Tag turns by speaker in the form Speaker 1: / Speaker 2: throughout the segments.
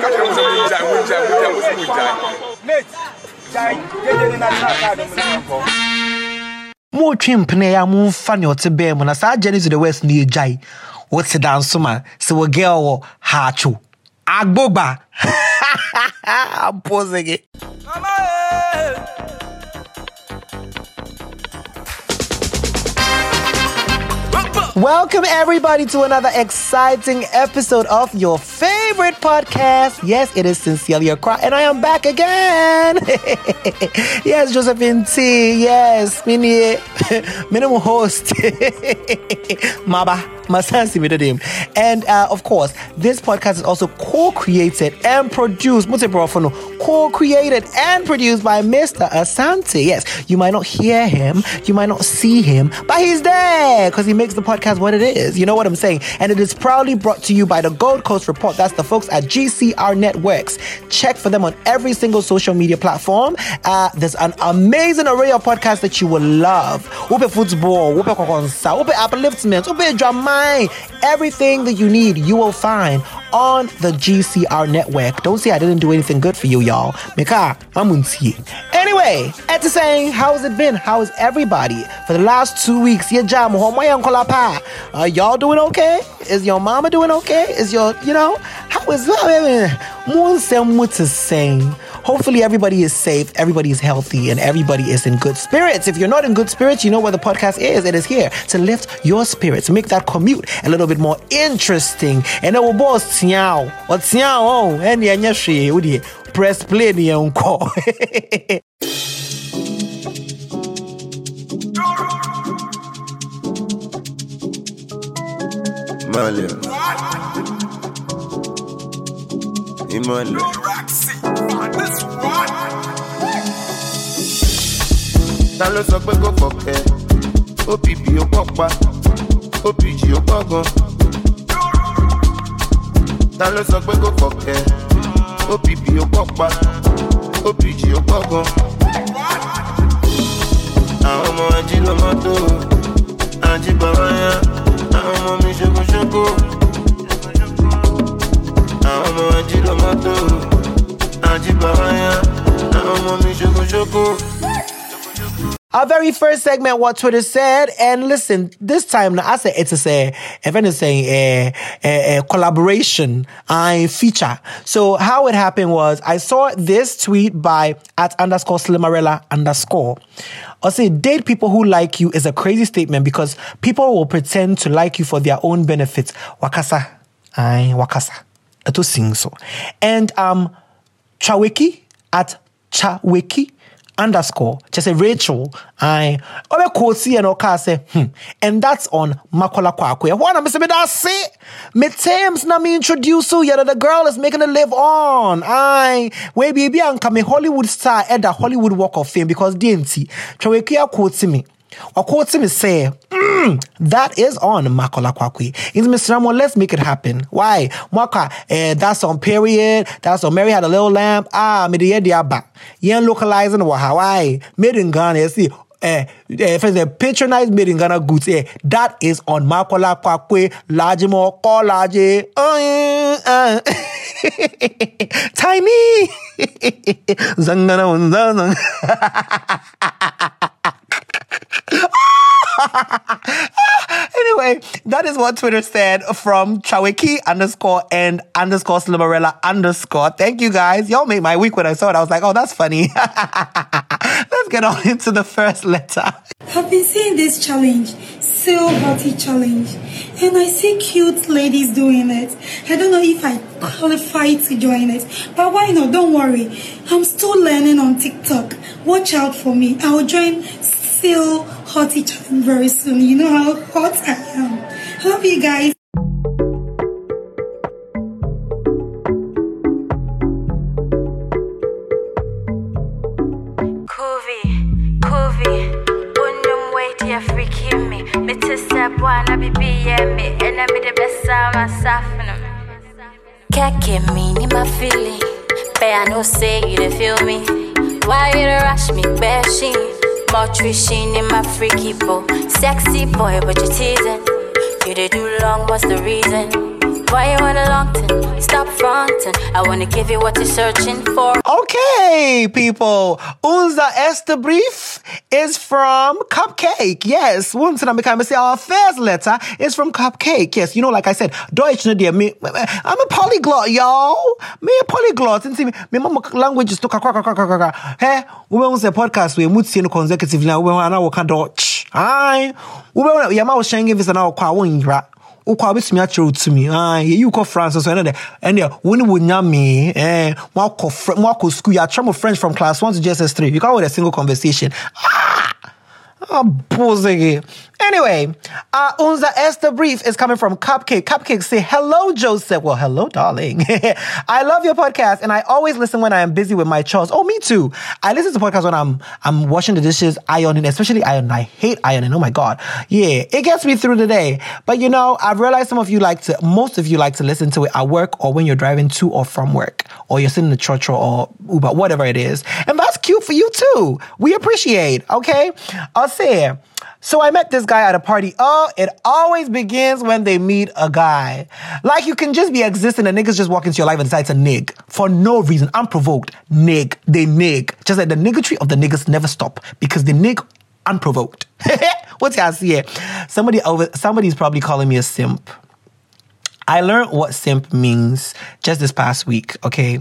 Speaker 1: mo sɛ mogyae mogyae mogyae mo sɛ mogyae
Speaker 2: motwe mpene a momfa ne ɔte bɛɛ mu na saa journey to the west ne yɛgyae wote da nso ma sɛ wɔ girl wɔ haatwo agbogba. I'm Welcome, everybody, to another exciting episode of your favorite podcast. Yes, it is Sincerely Cry, and I am back again. yes, Josephine T. Yes, mini minimum host. Maba, Masansi Midodem. And uh, of course, this podcast is also co created and produced, co created and produced by Mr. Asante. Yes, you might not hear him, you might not see him, but he's there because he makes the podcast what it is. You know what I'm saying? And it is proudly brought to you by the Gold Coast Report. That's the folks at GCR Networks. Check for them on every single social media platform. Uh, there's an amazing array of podcasts that you will love. Whoop football, whoop kokonsa, whoop upliftment, whoop drama. Everything that you need, you will find on the GCR network. Don't say I didn't do anything good for you, y'all. Mika, Anyway, at the saying, how's it been? How's everybody? For the last two weeks, your jam, are y'all doing okay? Is your mama doing okay? Is your, you know, how is uh, that? to saying? Hopefully, everybody is safe, everybody is healthy, and everybody is in good spirits. If you're not in good spirits, you know where the podcast is. It is here to lift your spirits, make that commute a little bit more interesting. And it will boss tiao, what tiao, oh, and yeah, press play the encore.
Speaker 3: Malia. Imani. ta ló sọ pé kò pọ̀kẹ́ OPP ó pọ̀pa OPG ó pọ̀gan. ta ló sọ pé kò pọ̀kẹ́ OPP ó pọ̀pa OPG ó pọ̀gan. àwọn ọmọ ajílọ́mọ́tò ajíbàbáyá àwọn ọmọ mi ṣokoṣoko. Àwọn ọmọ àwọn ọmọ mi ṣokoṣoko.
Speaker 2: Our very first segment, what Twitter said, and listen, this time now I said it's a, if a, a, a collaboration, I feature. So how it happened was I saw this tweet by at underscore slimarella underscore. I say date people who like you is a crazy statement because people will pretend to like you for their own benefits. Wakasa, I wakasa, to sing so, and um, Chawiki at Chawiki underscore just say Rachel I obe kosi and oka say hmm and that's on Makola Kwakwe. What I'm saying that's it. Me Thames na me introduce you yeah the girl is making a live on. I we baby anka me Hollywood star at the Hollywood Walk of Fame because DNT. Chaweki quote me. Quote me say, mm, that is on Makola Kwakwe. It's Mr. Ramo, let's make it happen. Why? Mwaka, eh, that's on period. That's on Mary had a little lamp. Ah, me diaba. Yen localizing wa Hawaii. Made in Ghana, see. Eh, eh, the patronized made in Ghana goods, eh, that is on Makola Kwakwe, Lajimo, Kolaje, uh, uh, Tiny, Zangana, anyway, that is what Twitter said from Chawiki underscore and underscore Slimarella underscore. Thank you guys. Y'all made my week when I saw it. I was like, oh, that's funny. Let's get on into the first letter.
Speaker 4: I've been seeing this challenge, so healthy challenge, and I see cute ladies doing it. I don't know if I qualify to join it, but why not? Don't worry. I'm still learning on TikTok. Watch out for me. I'll join hot each other very soon. You know how hot I am. Love you guys.
Speaker 5: Can't me in my feeling, but I know say you feel me. Why you rush me, bashing? Wishing in my freaky boy. Sexy boy, but you're teasing. You did do long, what's the reason? Why you wanna long ten? Stop fronting. I wanna give you what you're searching for.
Speaker 2: Okay, people. Unser erster Brief is from Cupcake. Yes, once I become say our first letter is from Cupcake. Yes, you know, like I said, Deutsch no dear me. I'm a polyglot, y'all. Me a polyglot. And see me, me mama language is to. Hey, we want say podcast we mut see consecutively. We want na work Dutch. Aye, we want yama was sharing visa na kwa wonra wokɔ a wobɛtumi akyerɛ wo tumi. Yɛyi wokɔ france so ɛne dɛ ɛneɛ wo ne wɔnya me eh, moakɔ school. Yɛakyerɛ mo french from class 1 to gss 3 you come with a single conversation. Ah! Oh, buzzing. Anyway, uh, unser erster brief is coming from Cupcake. Cupcake say, hello, Joseph. Well, hello, darling. I love your podcast and I always listen when I am busy with my chores. Oh, me too. I listen to podcasts when I'm, I'm washing the dishes, ironing, especially ironing. I hate ironing. Oh my God. Yeah, it gets me through the day. But you know, I've realized some of you like to, most of you like to listen to it at work or when you're driving to or from work or you're sitting in the church or Uber, whatever it is. And that's cute for you too. We appreciate, okay? I'll say, so I met this guy at a party. Oh, it always begins when they meet a guy. Like you can just be existing and niggas just walk into your life and decide to nig for no reason, unprovoked. Nig, they nig. Just like the niggatry of the niggas never stop because they nig unprovoked. What's y'all see? Somebody over, somebody's probably calling me a simp. I learned what simp means just this past week, okay?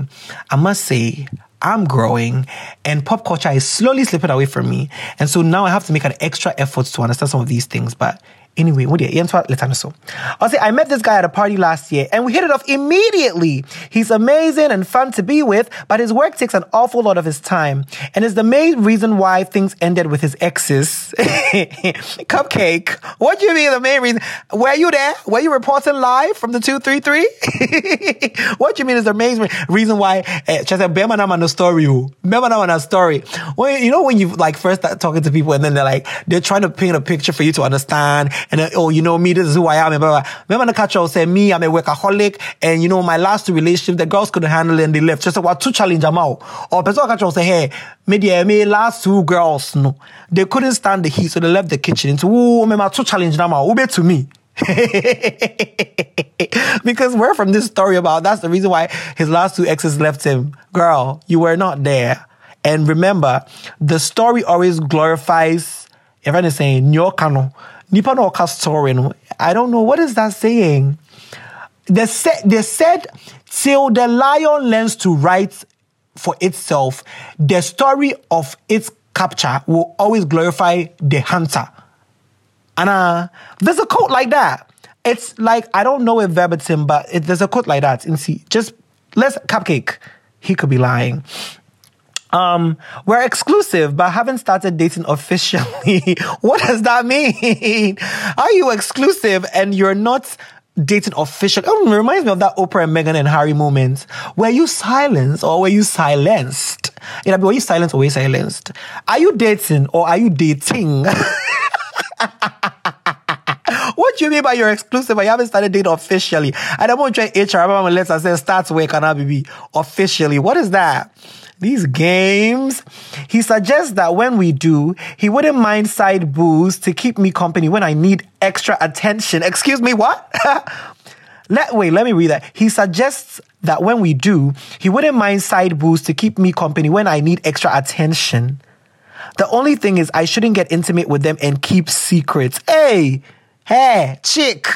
Speaker 2: I must say, I'm growing and pop culture is slowly slipping away from me. And so now I have to make an extra effort to understand some of these things. But anyway, what know? I'll say I met this guy at a party last year and we hit it off immediately. He's amazing and fun to be with, but his work takes an awful lot of his time. And is the main reason why things ended with his exes. Cupcake. What do you mean the main reason? Were you there? Were you reporting live from the 233? what do you mean is the main reason why eh, just a Bema Nama no story. Bema Nama no story. When you know when you like first start talking to people and then they're like they're trying to paint a picture for you to understand and then, oh you know me this is who I am and blah, blah. Remember the catcher say me I'm a workaholic and you know my last relationship, the girls couldn't handle it and they left just what two challenge them out or person catcher say hey me the me last two girls no they couldn't stand the heat so they left the kitchen into oh me my two challenge out ube to me because we're from this story about that's the reason why his last two exes left him. Girl, you were not there. And remember, the story always glorifies, if I'm saying, nyokano. Nipa no oka story. I don't know. What is that saying? They said, they said, till the lion learns to write for itself, the story of its capture will always glorify the hunter. And uh, there's a quote like that. It's like I don't know it verbatim, but it, there's a quote like that. And see, just let's cupcake. He could be lying. Um, we're exclusive, but haven't started dating officially. what does that mean? Are you exclusive and you're not dating officially? Oh, it reminds me of that Oprah and Meghan and Harry moment. Were you silenced or were you silenced? You know, were you silenced or were you silenced? Are you dating or are you dating? What do you mean by you're exclusive and you haven't started dating officially? I don't want to try HR. I'm letter say start work on be officially. What is that? These games. He suggests that when we do, he wouldn't mind side booze to keep me company when I need extra attention. Excuse me, what? let wait, let me read that. He suggests that when we do, he wouldn't mind side booze to keep me company when I need extra attention. The only thing is, I shouldn't get intimate with them and keep secrets. Hey, hey, chick.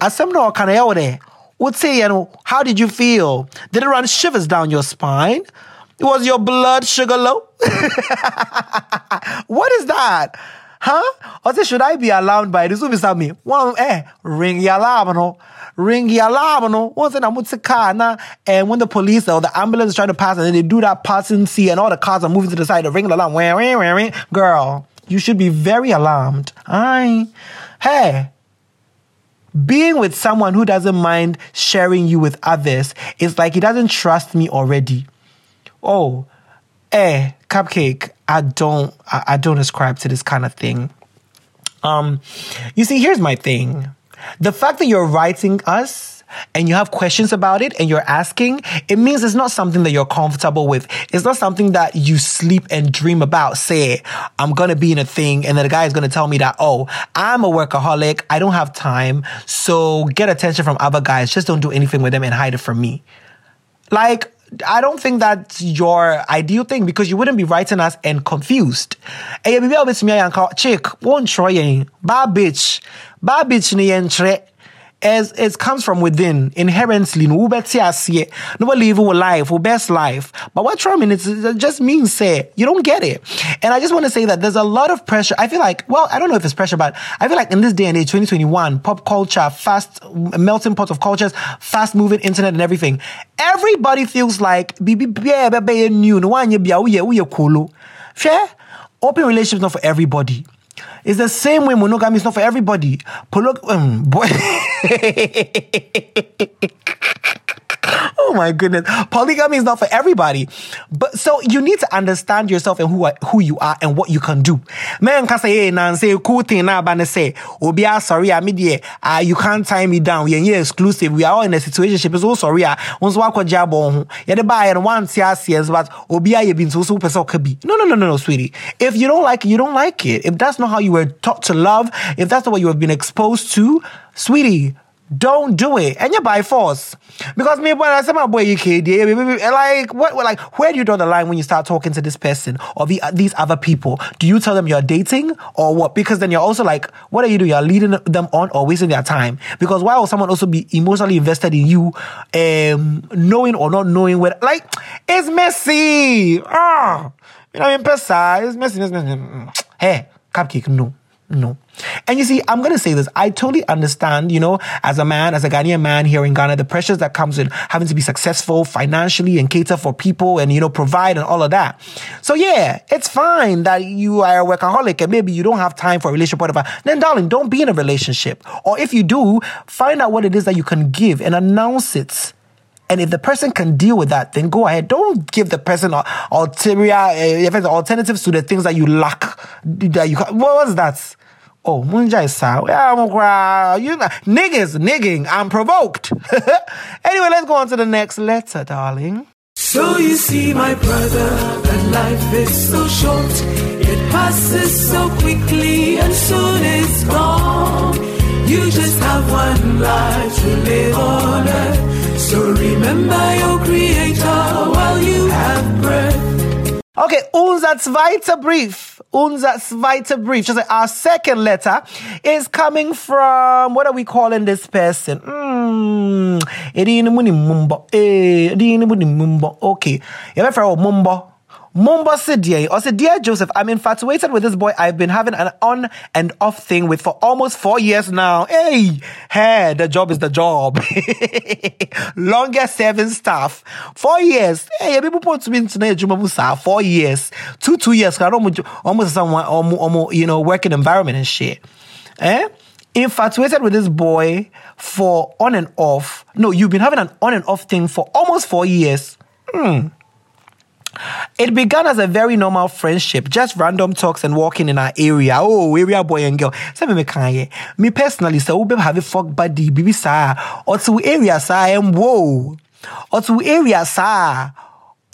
Speaker 2: Asem no kana yawo there. Would say, you know, how did you feel? Did it run shivers down your spine? It was your blood sugar low? what is that? Huh? Or say, should I be alarmed by this? Will me? One, eh, ring your alarm, no? Ring your alarm, no? Once in a car, na, and when the police or the ambulance is trying to pass and then they do that passing see and all the cars are moving to the side, the ring the alarm, wah, wah, wah, wah. girl, you should be very alarmed. Aye. Hey, being with someone who doesn't mind sharing you with others is like he doesn't trust me already. Oh, eh, cupcake. I don't, I, I don't ascribe to this kind of thing. Um, you see, here's my thing. The fact that you're writing us and you have questions about it and you're asking, it means it's not something that you're comfortable with. It's not something that you sleep and dream about. Say, I'm going to be in a thing and then the guy is going to tell me that, oh, I'm a workaholic. I don't have time. So get attention from other guys. Just don't do anything with them and hide it from me. Like, I don't think that's your ideal thing because you wouldn't be writing us and confused. Hey, baby, be to me and call chick, won't try bad bitch, bad bitch ni entre. As it comes from within, inherently, no better asie, no live your life, or best life. But what try minutes it just means say you don't get it. And I just want to say that there's a lot of pressure. I feel like, well, I don't know if it's pressure, but I feel like in this day and age, 2021, pop culture, fast melting pot of cultures, fast moving internet and everything. Everybody feels like bibi be new, no one you cool. Fair? Open relationships not for everybody. It's the same way monogamy is not for everybody. Polog- um, boy. oh my goodness. Polygamy is not for everybody. But so you need to understand yourself and who who you are and what you can do. Man can say, hey, say cool thing now, but say, Obi, ah, sorry, ah, I mean, uh, ah, you can't tie me down. We're here exclusive. We are all in a situation. It's all sorry. Once walk job on, yeah, the buy and one yes, but Obi, I been so super so could be. No, no, no, no, no, sweetie. If you don't like it, you don't like it. If that's not how you were taught to love, if that's not what you have been exposed to, sweetie, don't do it. And you're by force. Because me, when I say my boy, you kid, like, what, like, where do you draw the line when you start talking to this person or the, these other people? Do you tell them you're dating or what? Because then you're also like, what are you doing? You're leading them on or wasting their time. Because why would someone also be emotionally invested in you, um, knowing or not knowing where, like, it's messy. Ah, you know, in person, it's messy, it's messy. Hey, cupcake, no. No. And you see, I'm going to say this. I totally understand, you know, as a man, as a Ghanaian man here in Ghana, the pressures that comes in having to be successful financially and cater for people and, you know, provide and all of that. So yeah, it's fine that you are a workaholic and maybe you don't have time for a relationship, whatever. Then darling, don't be in a relationship. Or if you do, find out what it is that you can give and announce it. And if the person can deal with that, then go ahead. Don't give the person ulterior uh, alternatives to the things that you lack. That you what was that? Oh, munja is Yeah, you know, niggas, nigging. I'm provoked. anyway, let's go on to the next letter, darling.
Speaker 6: So you see, my brother, that life is so short. It passes so quickly and soon it's gone. You just have one life to live on earth. So remember your creator while you have breath.
Speaker 2: Okay, unser zweiter Brief. Unser zweiter Brief. Just like our second letter is coming from, what are we calling this person? Hmm. Okay. Yeah, Mumbo. Mumba said, dear, or dear Joseph, I'm infatuated with this boy I've been having an on and off thing with for almost four years now. Hey, hey, the job is the job. Longest serving staff. Four years. Hey, people put to me into four years. Two, two years. I don't Almost someone, almost, you know, working environment and shit. Eh? Infatuated with this boy for on and off. No, you've been having an on and off thing for almost four years. Hmm. It began as a very normal friendship, just random talks and walking in our area. Oh, area boy and girl. Say me kanye. Me personally, so we have a fuck buddy, bibi sa, or to area sa, and whoa, or to area sa.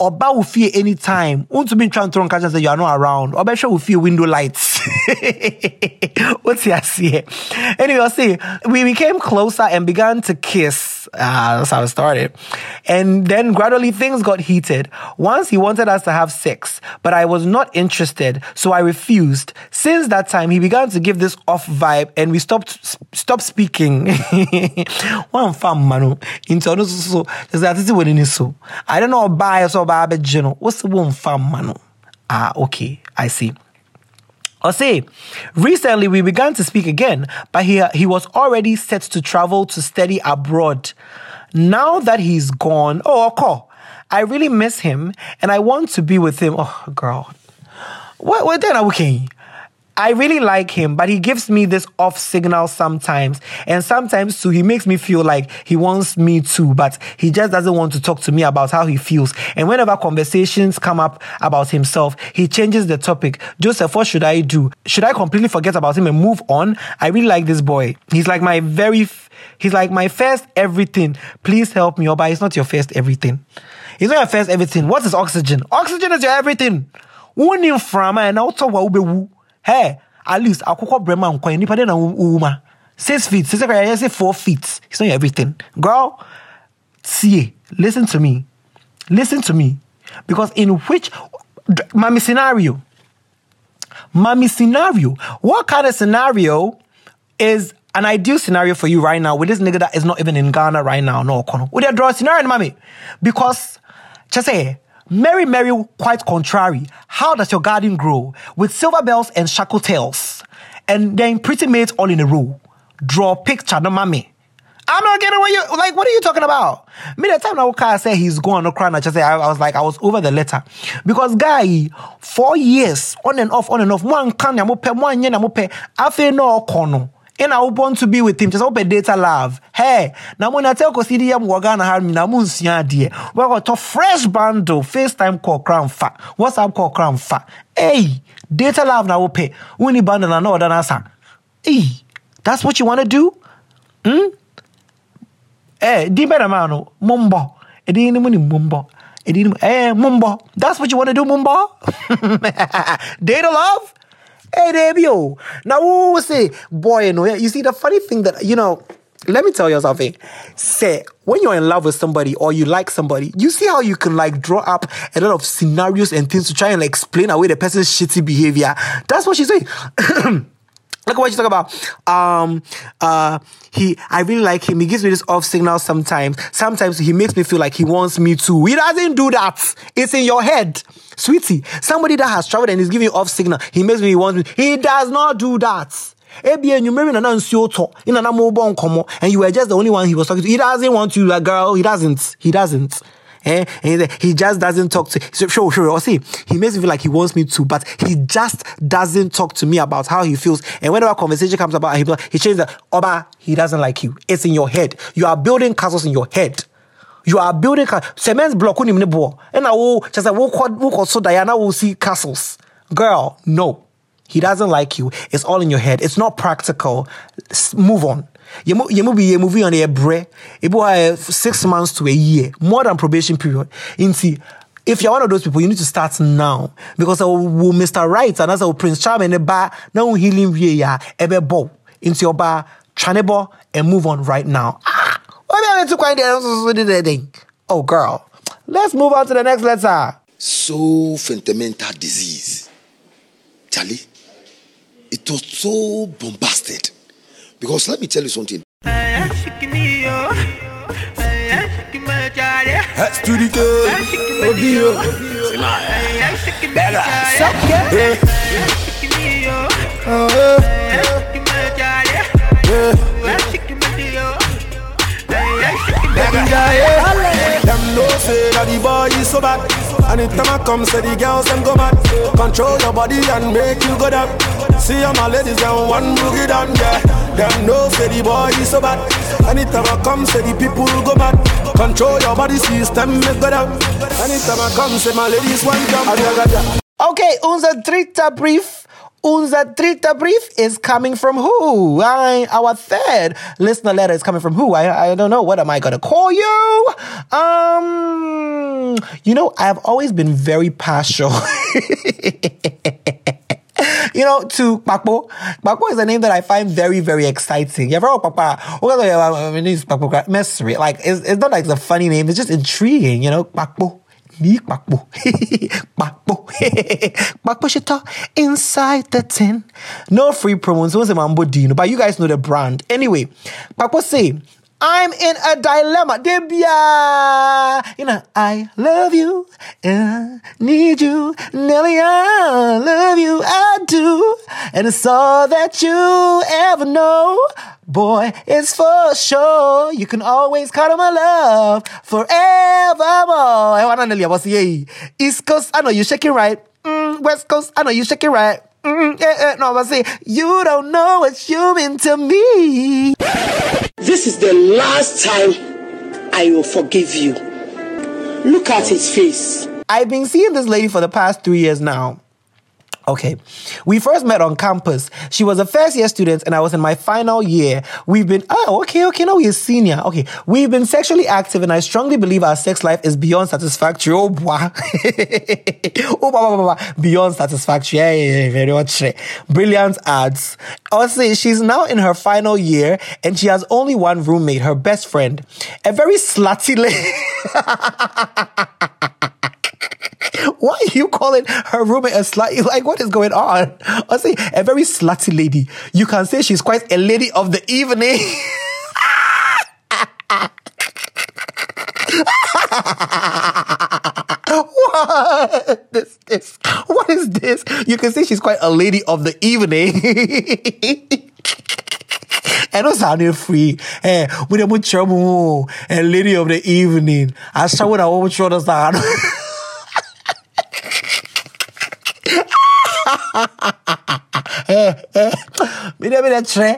Speaker 2: Oba will feel anytime. Trying to catch us that you are not around. Oba sure will feel window lights. What's he say? Anyway, see. We became closer and began to kiss. Ah, that's how it started. And then gradually things got heated. Once he wanted us to have sex, but I was not interested, so I refused. Since that time, he began to give this off vibe, and we stopped stopped speaking. One fam manu into so so. I don't know bias or ɔbaa bɛgye no wo mma no ah okay i see say, recently we began to speak again, but he, he was already set to travel to study abroad. Now that he's gone, oh, okay, I really miss him and I want to be with him. Oh, girl. What, what then? Okay. I really like him, but he gives me this off signal sometimes. And sometimes too, he makes me feel like he wants me to, but he just doesn't want to talk to me about how he feels. And whenever conversations come up about himself, he changes the topic. Joseph, what should I do? Should I completely forget about him and move on? I really like this boy. He's like my very He's like, my first everything. Please help me, Oba. It's not your first everything. It's not your first everything. What is oxygen? Oxygen is your everything. Wonim from and also wa ubewu. Hey, at least akoko brema nkwa nipa de na uma. Six feet. Six feet. say four feet. It's not everything. Girl, see, listen to me. Listen to me. Because in which mommy scenario, mommy scenario, what kind of scenario is an ideal scenario for you right now with this nigga that is not even in Ghana right now? No, Kono. Would you draw a scenario, mommy? Because, just say, Mary, Mary, quite contrary. How does your garden grow? With silver bells and shackle tails. And then pretty maids all in a row. Draw picture, no mommy. I'm not getting what you like. What are you talking about? Me, the time now car said he's going to cry, I just say I, I, was like I was over the letter because guy four years on and off, on and off. One can ya mope, one yen mope. Afe no kono. I want to be with him. Just open data love. Hey, now when I tell ko CD am wagana har me na mun sia die. We got to fresh bundle, FaceTime call crown fa. WhatsApp call crown fa. Hey, data love na pay. Uni bundle na no other answer. Hey, that's what you want to do? Hmm? Eh, di bɛ nama no mumbɔ. Edi ni mu ni mumbɔ. Edi ni eh mumbɔ. That's what you want to do, mumbɔ. Data love. Hey, yo. Now who say, boy, you know, you see the funny thing that you know. Let me tell you something. Say, when you're in love with somebody or you like somebody, you see how you can like draw up a lot of scenarios and things to try and like explain away the person's shitty behavior. That's what she's saying. Look at what you talk about. Um, uh, he, I really like him. He gives me this off signal sometimes. Sometimes he makes me feel like he wants me to. He doesn't do that. It's in your head. Sweetie, somebody that has traveled and is giving you off signal, he makes me, he wants me. He does not do that. Ebi you nsuo tɔ ina na mo and you were just the only one he was talking to. He doesn't want you, like girl. He doesn't. He doesn't. Eh? And he just doesn't talk to so sure, sure. Or see, he makes me feel like he wants me to, but he just doesn't talk to me about how he feels. And whenever a conversation comes about, he he changes that. Oba, he doesn't like you. It's in your head. You are building castles in your head. You are building cement block on him and I will just like walk so Diana will see castles. Girl, no. He doesn't like you. It's all in your head. It's not practical. move on yɛmu bi yɛ movie on yɛbrɛ ebi wɔ six months to a year. More than probation period. Nti if you're one of those people you need to start now. Because uh, wo mr right anaasɛ wo uh, prince charming ne ba na healing wie yɛ a ɛbɛbɔ nti ɔba twane bɔ and move on right now. Ah! Wɔn yɛn ti kwan deɛ oh girl. Let's move on to the next letter.
Speaker 7: so fundamental disease. Charlie it was so bombasted because let me tell you something.
Speaker 3: That's to the good. Oh, dear. Bella. Oh, Them know say that the boy is so bad Anytime I come say the girls them go mad Control your body and make you go down See all my ladies them one boogie down yeah them know say the boy is so bad. Anytime I come, say the people go mad. Control your body system, make go down. Anytime I come, say my ladies want jump.
Speaker 2: Okay, unser dritter brief. Unser dritter brief is coming from who? I, our third listener letter is coming from who? I, I don't know. What am I going to call you? Um, you know, I've always been very partial. you know, to Pakpo. Pakpo is a name that I find very, very exciting. Ever heard Papa? Like, it's, it's not like it's a funny name. It's just intriguing, you know, Pakpo. Me Pakpo. Pakpo. Pakpo Shita inside the tin. No free promos. A Mambo Dino, but you guys know the brand. Anyway, Pakpo say, I'm in a dilemma. Debia. You know, I love you. I need you. Nelly, I love you. I do. And it's all that you ever know. Boy, it's for sure. You can always count on my love forevermore. I want to know what's East Coast, I know you're shaking right. Mm, West Coast, I know you're shaking right. Mm, yeah, yeah, no, I say, you don't know what you mean to me.
Speaker 8: This is the last time I will forgive you. Look at his face.
Speaker 2: I've been seeing this lady for the past three years now. Okay. We first met on campus. She was a first year student and I was in my final year. We've been, oh, okay, okay, now we're senior. Okay. We've been sexually active and I strongly believe our sex life is beyond satisfactory. Oh, boy. oh, beyond satisfactory. Yeah, yeah, yeah, very much. Brilliant ads. Also, she's now in her final year and she has only one roommate, her best friend. A very slutty lady. Why are you calling her roommate a slut? Like, what is going on? I say a very slutty lady. You can say she's quite a lady of the evening. what? This, this, what is this? You can say she's quite a lady of the evening. and also I'm free. Eh, with a trouble, a lady of the evening. I saw what I want to understand. Maybe that tre.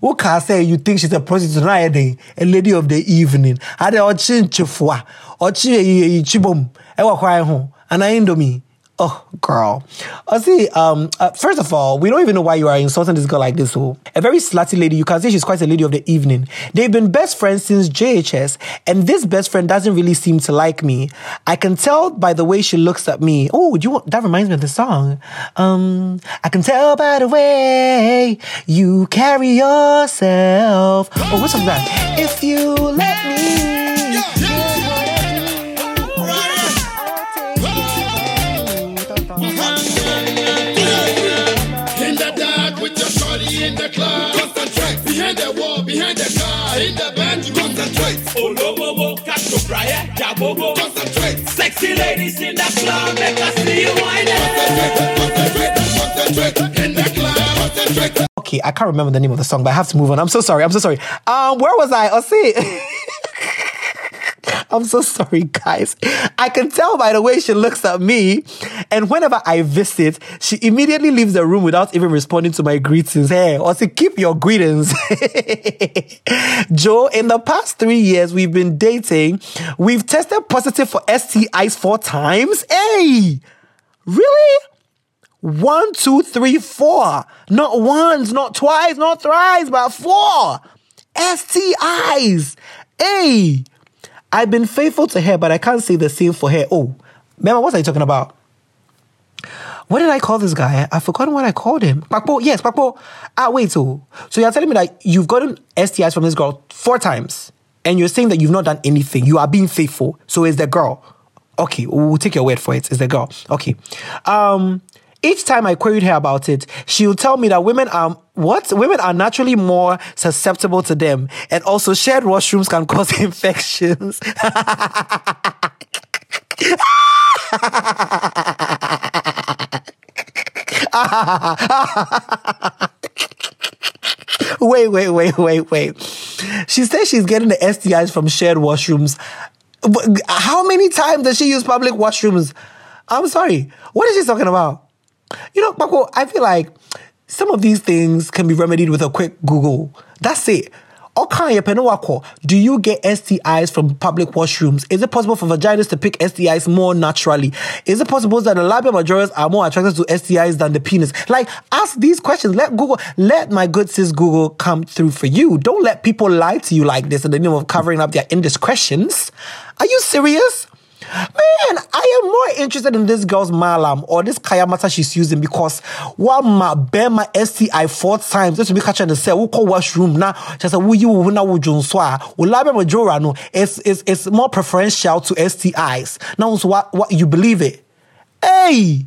Speaker 2: Who can say you think she's a prostitute? Right, a lady of the evening. I the ochin chifwa, ochin chibum. Ewa kwai ho. And I indomie. Oh, girl. I see. Um, uh, first of all, we don't even know why you are insulting this girl like this. Oh, a very slutty lady. You can say she's quite a lady of the evening. They've been best friends since JHS, and this best friend doesn't really seem to like me. I can tell by the way she looks at me. Oh, do you want, that reminds me of the song. Um, I can tell by the way you carry yourself. Oh, what's up that? If you let me.
Speaker 9: The car, in the band, concentrate.
Speaker 10: Olobobo, Castro Praia, Jabobo.
Speaker 9: Concentrate.
Speaker 10: Sexy ladies in the club, make us see you whining.
Speaker 9: Concentrate, concentrate, in the club, concentrate.
Speaker 2: Okay, I can't remember the name of the song, but I have to move on. I'm so sorry. I'm so sorry. Um, where was I? Oh, see. I'm so sorry, guys. I can tell by the way she looks at me. And whenever I visit, she immediately leaves the room without even responding to my greetings. Hey, or say, keep your greetings. Joe, in the past three years we've been dating, we've tested positive for STIs four times. Hey, really? One, two, three, four. Not once, not twice, not thrice, but four. STIs. Hey, I've been faithful to her, but I can't say the same for her. Oh, Mama, what are you talking about? What did I call this guy? I've forgotten what I called him. Pakpo, yes, Pakpo. Ah, wait, so so you're telling me that you've gotten STIs from this girl four times, and you're saying that you've not done anything. You are being faithful. So is the girl. Okay, we'll take your word for it. It's the girl. Okay. Um, each time I queried her about it, she would tell me that women are what? Women are naturally more susceptible to them, and also shared washrooms can cause infections. wait, wait, wait, wait, wait. She says she's getting the STIs from shared washrooms. But how many times does she use public washrooms? I'm sorry. What is she talking about? You know, Paco, I feel like some of these things can be remedied with a quick Google. That's it. Do you get STIs from public washrooms? Is it possible for vaginas to pick STIs more naturally? Is it possible that the labia majoris are more attracted to STIs than the penis? Like, ask these questions. Let Google, let my good sis Google come through for you. Don't let people lie to you like this in the name of covering up their indiscretions. Are you serious? Man, I am more interested in this girl's malam or this kayamata she's using because one ma bear my STI four times This will be catching the cell. We call washroom now. Just a we you na we jonswa. We labe majora no. It's it's it's more preferential to STIs. Now so what what you believe it? Hey.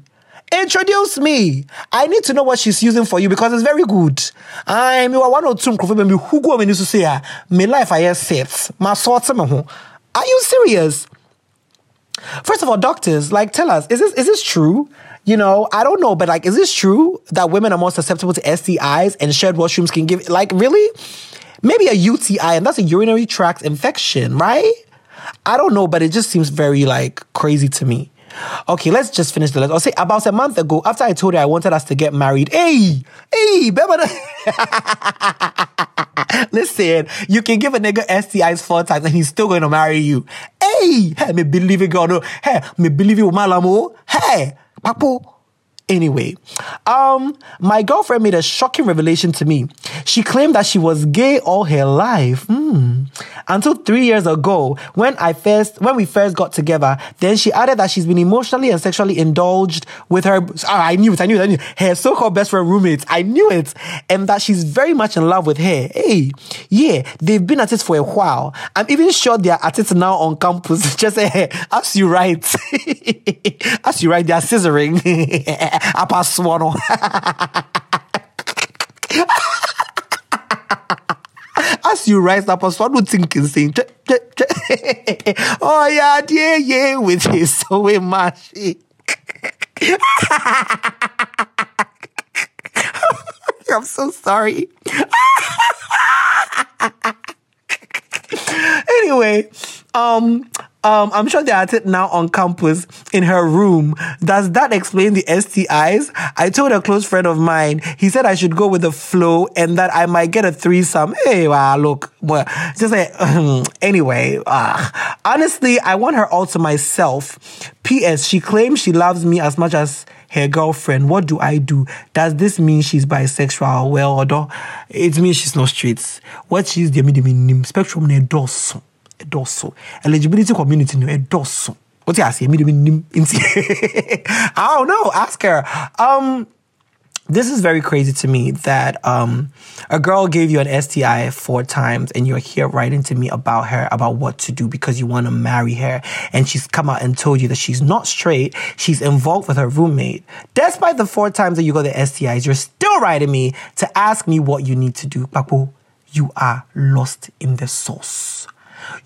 Speaker 2: Introduce me. I need to know what she's using for you because it's very good. I mean, one or two who go to say, ah, my life I set. My thoughts, Are you serious? First of all, doctors, like, tell us, is this is this true? You know, I don't know, but like, is this true that women are more susceptible to STIs and shared washrooms can give? Like, really? Maybe a UTI, and that's a urinary tract infection, right? I don't know, but it just seems very like crazy to me. Okay, let's just finish the list. I'll say about a month ago, after I told her I wanted us to get married. Hey, hey, baby. Listen, you can give a nigga STIs four times and he's still going to marry you. Hey, hey, me believe it, girl. No. Oh. Hey, me believe it, malamo. Hey, papo. Anyway, um, my girlfriend made a shocking revelation to me. She claimed that she was gay all her life. Hmm. Until three years ago, when I first, when we first got together, then she added that she's been emotionally and sexually indulged with her. ah, I knew it. I knew it. I knew it. her so-called best friend roommate. I knew it, and that she's very much in love with her. Hey, yeah, they've been at it for a while. I'm even sure they are at it now on campus. Just eh, as you write, as you write, they are scissoring. Apa swano. As you rise up, I start thinking, saying, "Ch- ch- ch- oh yeah, yeah, yeah, with his sewing machine. I'm so sorry. anyway, um, um, I'm sure they're at it now on campus in her room. Does that explain the STIs? I told a close friend of mine, he said I should go with the flow and that I might get a threesome. Hey, wow, look, well, just like, anyway, uh, honestly, I want her all to myself. P.S. She claims she loves me as much as her girlfriend. What do I do? Does this mean she's bisexual? Well, although it means she's not straight. What she's the meaning spectrum ne doso. Doso. Eligibility community no doso. What you say? Medium I don't know. Ask her. Um this is very crazy to me that um, a girl gave you an STI four times and you're here writing to me about her, about what to do because you want to marry her. And she's come out and told you that she's not straight. She's involved with her roommate. Despite the four times that you got the STIs, you're still writing me to ask me what you need to do. Papo, you are lost in the sauce.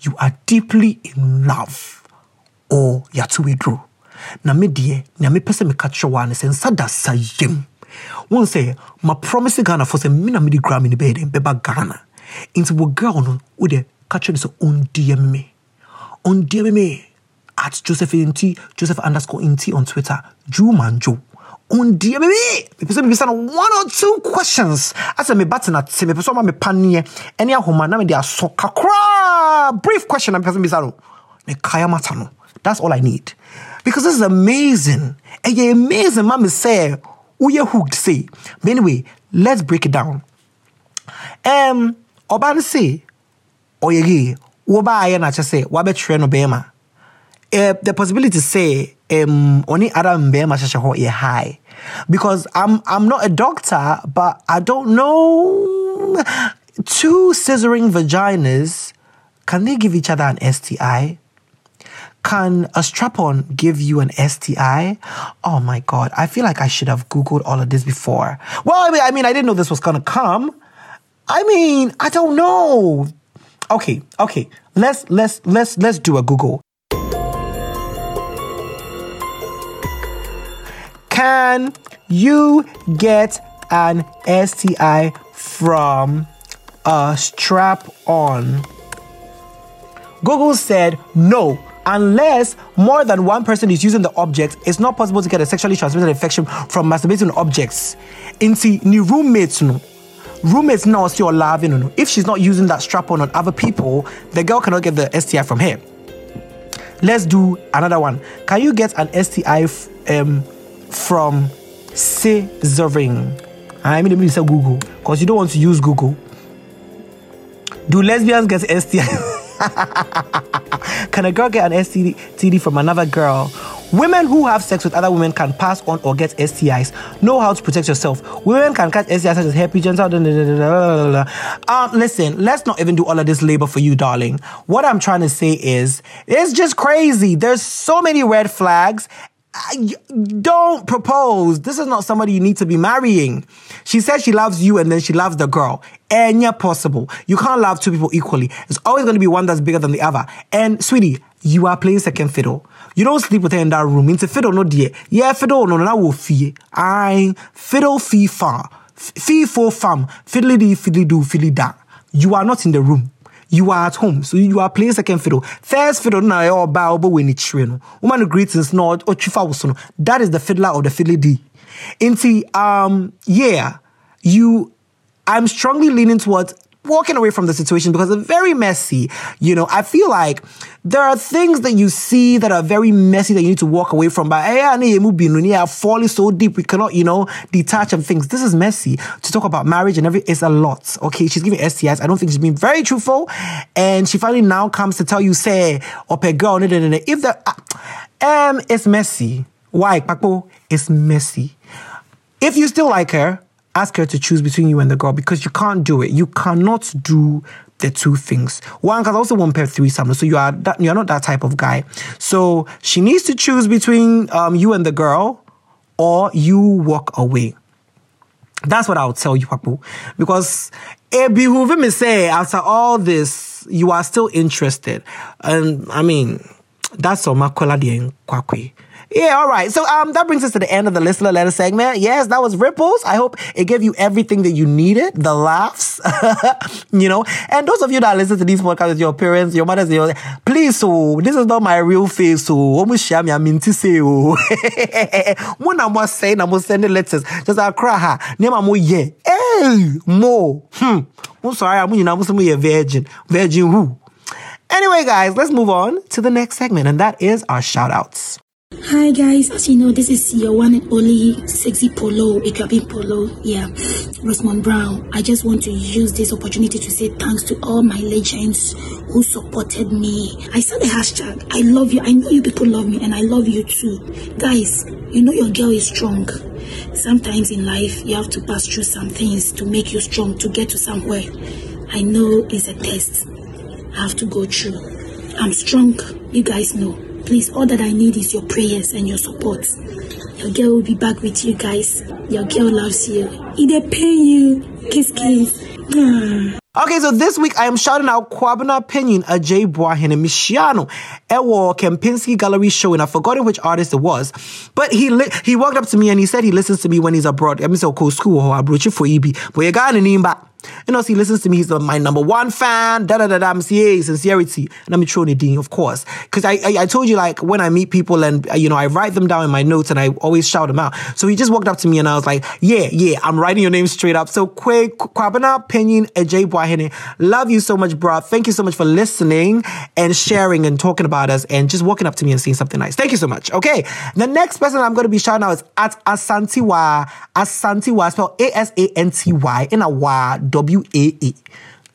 Speaker 2: You are deeply in love or to withdraw. Na me deɛ, nea mepɛ sɛ meka kyerɛ wo ara ne da sa yam ma promise ghana fo sɛ me na mede gra me ne bɛyɛ dɛn bɛba ghana. Nti wo girl no wode ka no me me me. Me at joseph nti joseph underscore nti on twitter drew manjo. Ɔndiɛ me me mepɛ sɛ mebisa no one or two questions. Asɛ meba tena te mepɛ sɛ ɔma me paneɛ ɛne ahoma na mede asɔ kakraa brief question na mepɛ sɛ mebisa no mekae no that's all i need. Because this is amazing. And you're amazing ma me sɛ woyɛ hooked say but anyway let's break it down. Um ɔba no se ɔyɛ gay wobaayɛ no akyɛ sɛ wabɛtwerɛ no bɛrima uh, the possibility say um ɔne ada mbɛrima hyehyɛ hɔ yɛ high because I'm I'm not a doctor but I don't know. Two scissoring vaginas can they give each other an STI can a strap on give you an STI? Oh my God. I feel like I should have Googled all of this before. Well, I mean, I, mean, I didn't know this was going to come. I mean, I don't know. Okay, okay. Let's, let's, let's, let's do a Google. Can you get an STI from a strap on? Google said no unless more than one person is using the object, it's not possible to get a sexually transmitted infection from masturbating objects. Into new roommates, no. Roommates now still loving, no. If she's not using that strap on on other people, the girl cannot get the STI from her. Let's do another one. Can you get an STI f- um, from scissoring? I mean, maybe say Google because you don't want to use Google. Do lesbians get STI? can a girl get an STD from another girl? Women who have sex with other women can pass on or get STIs. Know how to protect yourself. Women can catch STIs such as herpes, genital. Um, listen, let's not even do all of this labor for you, darling. What I'm trying to say is, it's just crazy. There's so many red flags. I- don't propose. This is not somebody you need to be marrying. She says she loves you and then she loves the girl. Yeah, possible. You can't love two people equally. There's always going to be one that's bigger than the other. And sweetie, you are playing second fiddle. You don't sleep with her in that room. Into fiddle, no dear. Yeah, fiddle, no, no, no, fee. I fiddle fee far. Fee for fam. Fiddly dee, fiddly do, fiddly da. You are not in the room. You are at home, so you are playing second fiddle. First fiddle na bow but when it's no. Woman greetings no or chifa. That is the fiddler of the fiddly D. Inti um yeah, you I'm strongly leaning towards walking away from the situation because it's very messy. You know, I feel like there are things that you see that are very messy that you need to walk away from. But eh, I need to falling so deep we cannot, you know, detach from things. This is messy. To talk about marriage and every it's a lot. Okay, she's giving STIs. I don't think she's being very truthful, and she finally now comes to tell you, say, a girl, if the um, it's messy. Why, Pakpo? It's messy. If you still like her, ask her to choose between you and the girl because you can't do it. You cannot do the two things. One, because also one pair three something. So you are that you're not that type of guy. So she needs to choose between um, you and the girl, or you walk away. That's what I would tell you, Papu. Because it behoove me say after all this, you are still interested. And I mean, that's all makola di kwakwe. Yeah, all right. So um, that brings us to the end of the listener letter segment. Yes, that was Ripples. I hope it gave you everything that you needed, the laughs, you know. And those of you that listen to these podcasts with your parents, your mothers, your please, so this is not my real face. Me. I mean to say, oh, when I was saying, I was sending letters. Just I cry ha. Name mo yeah. Hey, mo. Hmm. I'm sorry. I'm you know I'm a virgin. Virgin who? Anyway, guys, let's move on to the next segment, and that is our shout outs.
Speaker 4: Hi guys, as you know, this is your one and only sexy polo, Akuapem Poloo. Yeah, Rosemond Brown. I just want to use this opportunity to say thanks to all my legends who supported me. I saw the hashtag. I love you. I know you people love me, and I love you too, guys. You know your girl is strong. Sometimes in life, you have to pass through some things to make you strong to get to somewhere. I know it's a test. I have to go through. I'm strong. You guys know. Please, all that I need is your prayers and your support. Your girl will be back with you guys. Your girl loves you. It pay you. Kiss, kiss. Ah.
Speaker 2: Okay, so this week I am shouting out Kwabena Pinyin Ajay Boahene Michiano Ewo Kempinski Gallery show, and I've forgotten which artist it was. But he li- he walked up to me and he said he listens to me when he's abroad. I'm so cool school or abroad for EB. But you got an back. You know, he listens to me. He's my number one fan. Da da da da. I'm CA, sincerity. And I'm throwing it of course. Because I, I, I told you, like, when I meet people and, uh, you know, I write them down in my notes and I always shout them out. So he just walked up to me and I was like, yeah, yeah, I'm writing your name straight up. So, Kwabena Pinyin Boahene, love you so much, bro. Thank you so much for listening and sharing and talking about us and just walking up to me and saying something nice. Thank you so much. Okay. The next person I'm going to be shouting out is at Asantiwa. Asantiwa, spelled A S A N T Y in a W A E.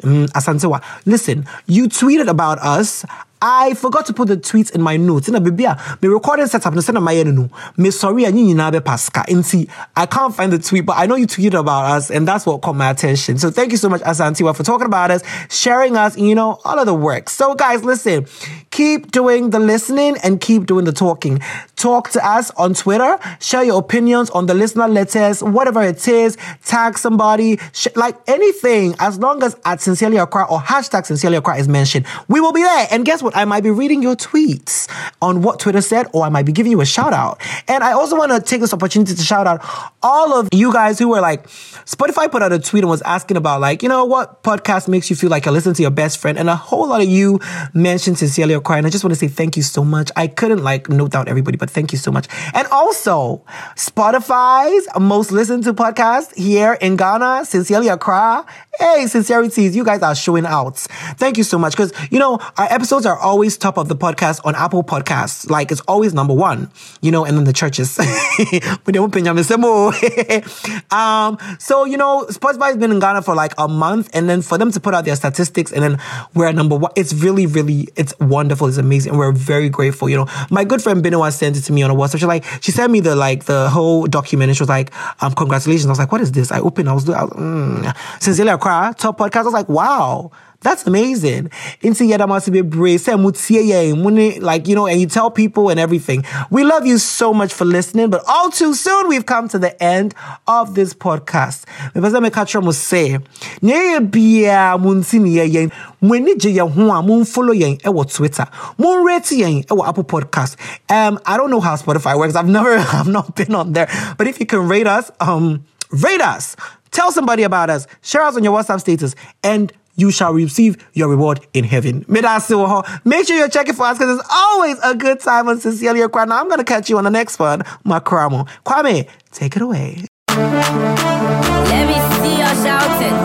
Speaker 2: Mm, Asantewa. Listen, you tweeted about us. I forgot to put the tweets in my notes. In a baby, ah, my recording setup no send my no. Me sorry ah, and you be pasca. And see, I can't find the tweet, but I know you tweeted about us, and that's what caught my attention. So thank you so much, Asantiwa, for talking about us, sharing us, you know, all of the work. So guys, listen, keep doing the listening and keep doing the talking. Talk to us on Twitter. Share your opinions on the listener letters, whatever it is. Tag somebody, sh- like anything, as long as at Sincerely Accra or hashtag Sincerely Accra is mentioned, we will be there. And guess what? I might be reading your tweets on what Twitter said, or I might be giving you a shout out. And I also want to take this opportunity to shout out all of you guys who were like, Spotify put out a tweet and was asking about like, you know, what podcast makes you feel like you're listening to your best friend? And a whole lot of you mentioned Sincerely Accra. And I just want to say thank you so much. I couldn't like note down everybody, but thank you so much. And also, Spotify's most listened to podcast here in Ghana, Sincerely Accra. Hey, sincerities, you guys are showing out. Thank you so much. Because, you know, our episodes are always top of the podcast on Apple Podcasts. Like, it's always number one, you know, and then the churches. um, so, you know, Spotify has been in Ghana for like a month. And then for them to put out their statistics and then we're at number one, it's really, really, it's wonderful. It's amazing. And we're very grateful. You know, my good friend Benoit sent it to me on a WhatsApp. She like, she sent me the, like, the whole document and she was like, um, congratulations. I was like, what is this? I opened, I was I was, mm. sincerely, I Accra top podcast. I was like, wow. That's amazing. Into yet must be brave. Like, you know, and you tell people and everything. We love you so much for listening, but all too soon we've come to the end of this podcast. Because me catch must say, Nye bia muntini yen when ni je ho a mun follow yen e wo Twitter. Mun rate yen e wo Apple Podcast. Um I don't know how Spotify works. I've never I've not been on there. But if you can rate us, um rate us. Tell somebody about us. Share us on your WhatsApp status. And you shall receive your reward in heaven. Make sure you're checking for us because it's always a good time on Accra. Now I'm going to catch you on the next one, Makramo. Kwame, take it away.
Speaker 5: Let me see shouting.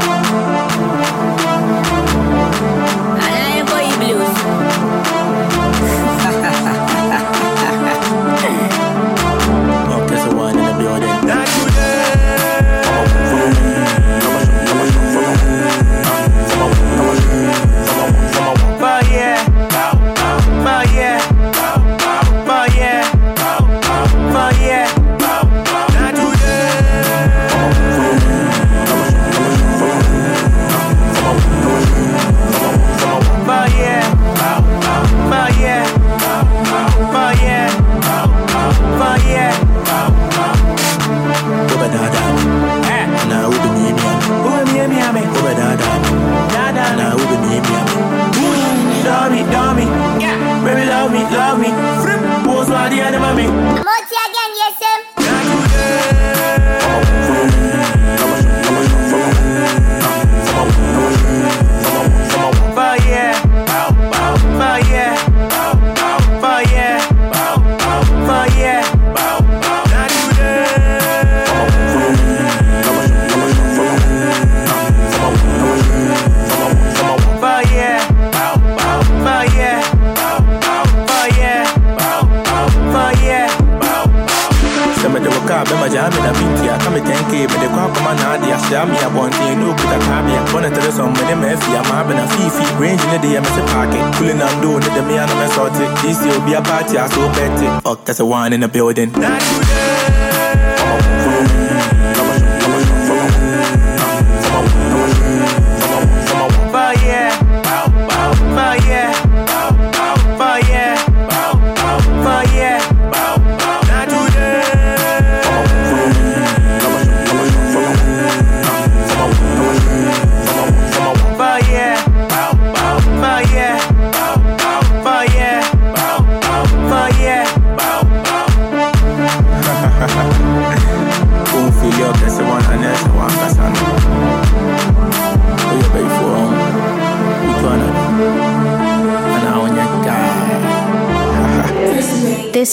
Speaker 11: bounty and look at a car, me a corner to the sun, when I'm heavy, I'm having a fee fee, range in the day, I'm a pocket, pulling on door, the me a sort it. This year be a party, I so bet. Fuck, that's a one in the building.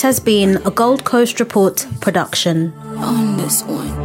Speaker 12: This has been a Gold Coast Report production.
Speaker 13: On this one.